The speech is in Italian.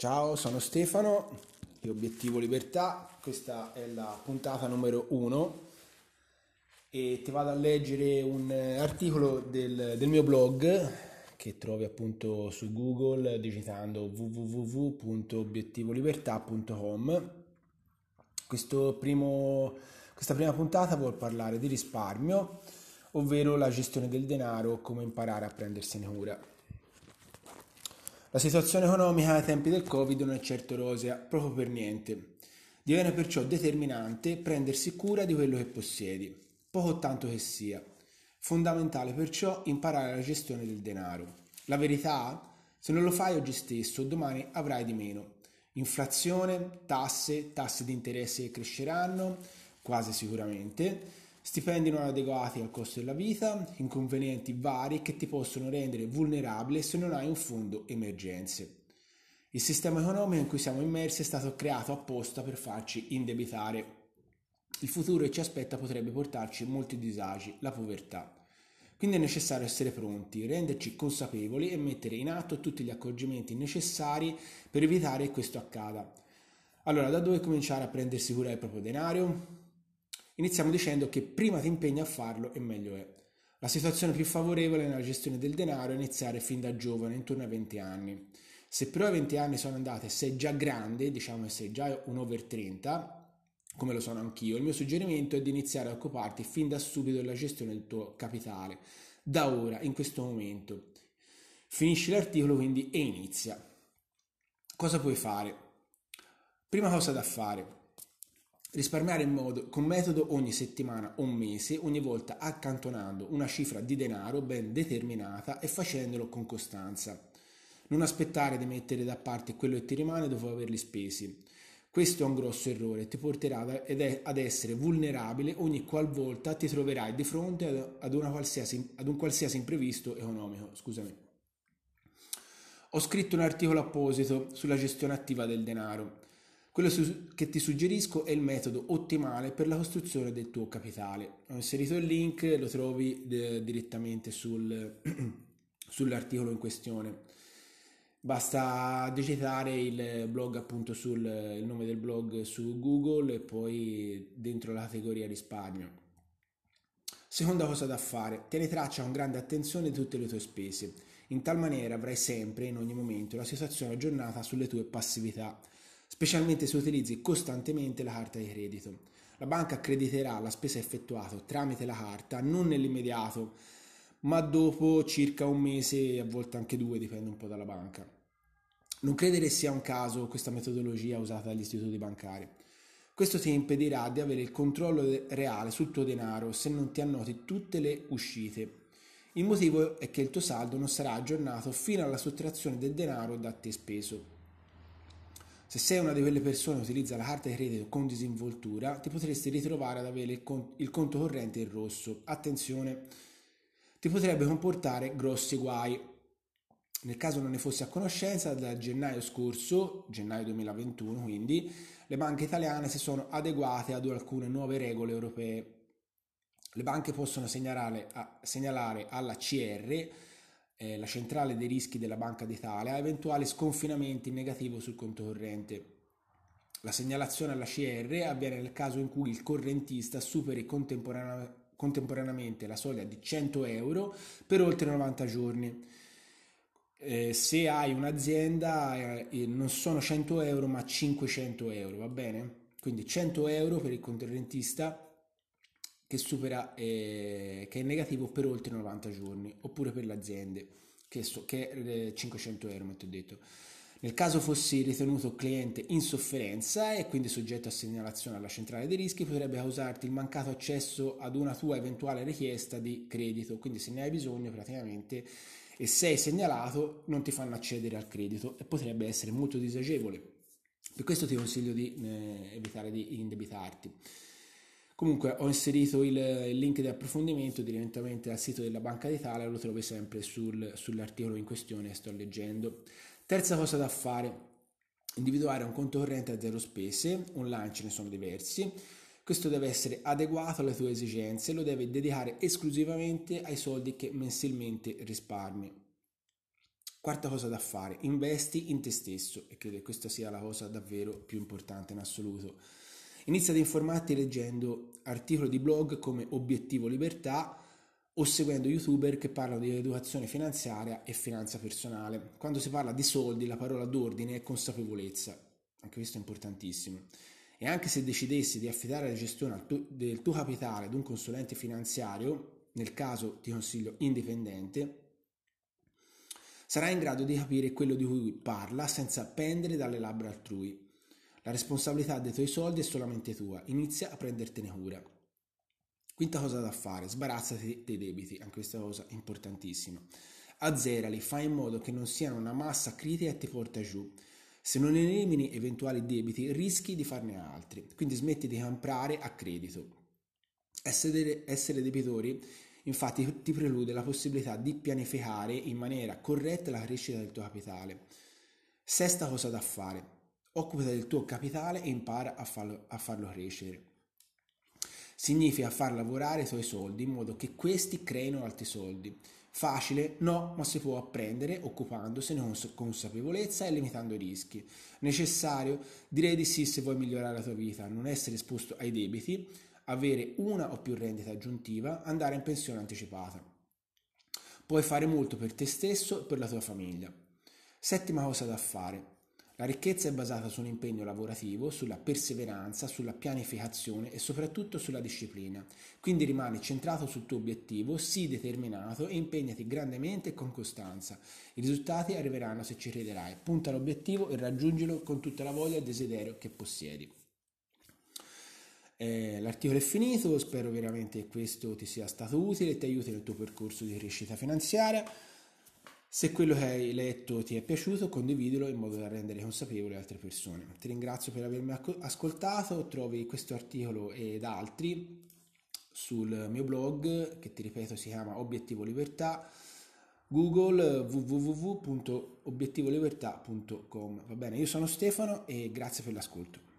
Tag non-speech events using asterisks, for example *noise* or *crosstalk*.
Ciao, sono Stefano di Obiettivo Libertà, questa è la puntata numero 1 e ti vado a leggere un articolo del, del mio blog che trovi appunto su Google digitando www.obiettivolibertà.com. Primo, questa prima puntata vuol parlare di risparmio, ovvero la gestione del denaro, come imparare a prendersene cura. La situazione economica ai tempi del Covid non è certo rosea, proprio per niente. Diviene perciò determinante prendersi cura di quello che possiedi, poco o tanto che sia. Fondamentale perciò imparare la gestione del denaro. La verità? Se non lo fai oggi stesso, domani avrai di meno. Inflazione, tasse, tassi di interesse che cresceranno, quasi sicuramente, stipendi non adeguati al costo della vita, inconvenienti vari che ti possono rendere vulnerabile se non hai un fondo emergenze. Il sistema economico in cui siamo immersi è stato creato apposta per farci indebitare. Il futuro che ci aspetta potrebbe portarci molti disagi, la povertà. Quindi è necessario essere pronti, renderci consapevoli e mettere in atto tutti gli accorgimenti necessari per evitare che questo accada. Allora, da dove cominciare a prendersi cura del proprio denaro? Iniziamo dicendo che prima ti impegni a farlo e meglio è. La situazione più favorevole nella gestione del denaro è iniziare fin da giovane, intorno ai 20 anni. Se però i 20 anni sono andati e sei già grande, diciamo che sei già un over 30, come lo sono anch'io, il mio suggerimento è di iniziare a occuparti fin da subito della gestione del tuo capitale, da ora, in questo momento. Finisci l'articolo quindi e inizia. Cosa puoi fare? Prima cosa da fare, Risparmiare modo, con metodo ogni settimana o mese, ogni volta accantonando una cifra di denaro ben determinata e facendolo con costanza. Non aspettare di mettere da parte quello che ti rimane dopo averli spesi. Questo è un grosso errore, ti porterà ad essere vulnerabile ogni qualvolta ti troverai di fronte ad, ad un qualsiasi imprevisto economico. Scusami. Ho scritto un articolo apposito sulla gestione attiva del denaro. Quello che ti suggerisco è il metodo ottimale per la costruzione del tuo capitale. Ho inserito il link, lo trovi eh, direttamente sul, *clears throat* sull'articolo in questione. Basta digitare il blog appunto sul nome del blog su Google e poi dentro la categoria risparmio. Seconda cosa da fare, tieni traccia con grande attenzione tutte le tue spese. In tal maniera avrai sempre, in ogni momento, la situazione aggiornata sulle tue passività specialmente se utilizzi costantemente la carta di credito. La banca accrediterà la spesa effettuata tramite la carta non nell'immediato, ma dopo circa un mese, a volte anche due, dipende un po' dalla banca. Non credere sia un caso questa metodologia usata dagli istituti bancari. Questo ti impedirà di avere il controllo reale sul tuo denaro se non ti annoti tutte le uscite. Il motivo è che il tuo saldo non sarà aggiornato fino alla sottrazione del denaro da te speso. Se sei una di quelle persone che utilizza la carta di credito con disinvoltura, ti potresti ritrovare ad avere il, conto, il conto corrente in rosso. Attenzione, ti potrebbe comportare grossi guai. Nel caso non ne fossi a conoscenza, da gennaio scorso, gennaio 2021 quindi, le banche italiane si sono adeguate ad alcune nuove regole europee. Le banche possono segnalare, a, segnalare alla CR eh, la centrale dei rischi della Banca d'Italia, eventuali sconfinamenti in negativo sul conto corrente. La segnalazione alla CR avviene nel caso in cui il correntista superi contemporanea, contemporaneamente la soglia di 100 euro per oltre 90 giorni. Eh, se hai un'azienda eh, non sono 100 euro ma 500 euro, va bene? Quindi 100 euro per il correntista che supera eh, che è negativo per oltre 90 giorni oppure per le aziende che, so, che è 500 euro come ho detto. Nel caso fossi ritenuto cliente in sofferenza e quindi soggetto a segnalazione alla centrale dei rischi potrebbe causarti il mancato accesso ad una tua eventuale richiesta di credito. Quindi se ne hai bisogno praticamente e sei segnalato non ti fanno accedere al credito e potrebbe essere molto disagevole. Per questo ti consiglio di eh, evitare di indebitarti Comunque ho inserito il, il, link di approfondimento direttamente al sito della Banca d'Italia, lo trovi sempre sul, sull'articolo in questione sto leggendo. Terza cosa da fare, individuare un conto corrente a zero spese, online ce ne sono diversi. Questo deve essere adeguato alle tue esigenze, lo devi dedicare esclusivamente ai soldi che mensilmente risparmi. Quarta cosa da fare, investi in te stesso e credo che questa sia la cosa davvero più importante in assoluto. Inizia ad informarti leggendo articoli di blog come Obiettivo Libertà o seguendo youtuber che parlano di educazione finanziaria e finanza personale. Quando si parla di soldi la parola d'ordine è consapevolezza, anche questo è importantissimo. E anche se decidessi di affidare la gestione del tuo capitale ad un consulente finanziario, nel caso ti consiglio indipendente, sarai in grado di capire quello di cui parla senza pendere dalle labbra altrui. La responsabilità dei tuoi soldi è solamente tua, inizia a prendertene cura. Quinta cosa da fare, sbarazzati dei debiti, anche questa cosa importantissima. Azzerali, fai in modo che non siano una massa critica e ti porta giù. Se non elimini eventuali debiti, rischi di farne altri. Quindi smetti di comprare a credito. Essere, essere debitori infatti ti prelude la possibilità di pianificare in maniera corretta la crescita del tuo capitale. Sesta cosa da fare. Occupati del tuo capitale e impara a farlo, a farlo crescere. Significa far lavorare i tuoi soldi in modo che questi creino altri soldi. Facile? No, ma si può apprendere occupandosene con consapevolezza e limitando i rischi. Necessario? Direi di sì se vuoi migliorare la tua vita, non essere esposto ai debiti, avere una o più rendite aggiuntiva, andare in pensione anticipata. Puoi fare molto per te stesso e per la tua famiglia. Settima cosa da fare. La ricchezza è basata su un impegno lavorativo, sulla perseveranza, sulla pianificazione e soprattutto sulla disciplina. Quindi rimani centrato sul tuo obiettivo, sii determinato e impegnati grandemente e con costanza. I risultati arriveranno se ci crederai. Punta all'obiettivo e raggiungilo con tutta la voglia e il desiderio che possiedi. Eh, l'articolo è finito, spero veramente che questo ti sia stato utile e ti aiuti nel tuo percorso di crescita finanziaria. Se quello che hai letto ti è piaciuto, condividilo in modo da rendere consapevoli altre persone. Ti ringrazio per avermi ascoltato, trovi questo articolo ed altri sul mio blog che ti ripeto si chiama Obiettivo Libertà, Google www.obiettivolibertà.com. Va bene, io sono Stefano e grazie per l'ascolto.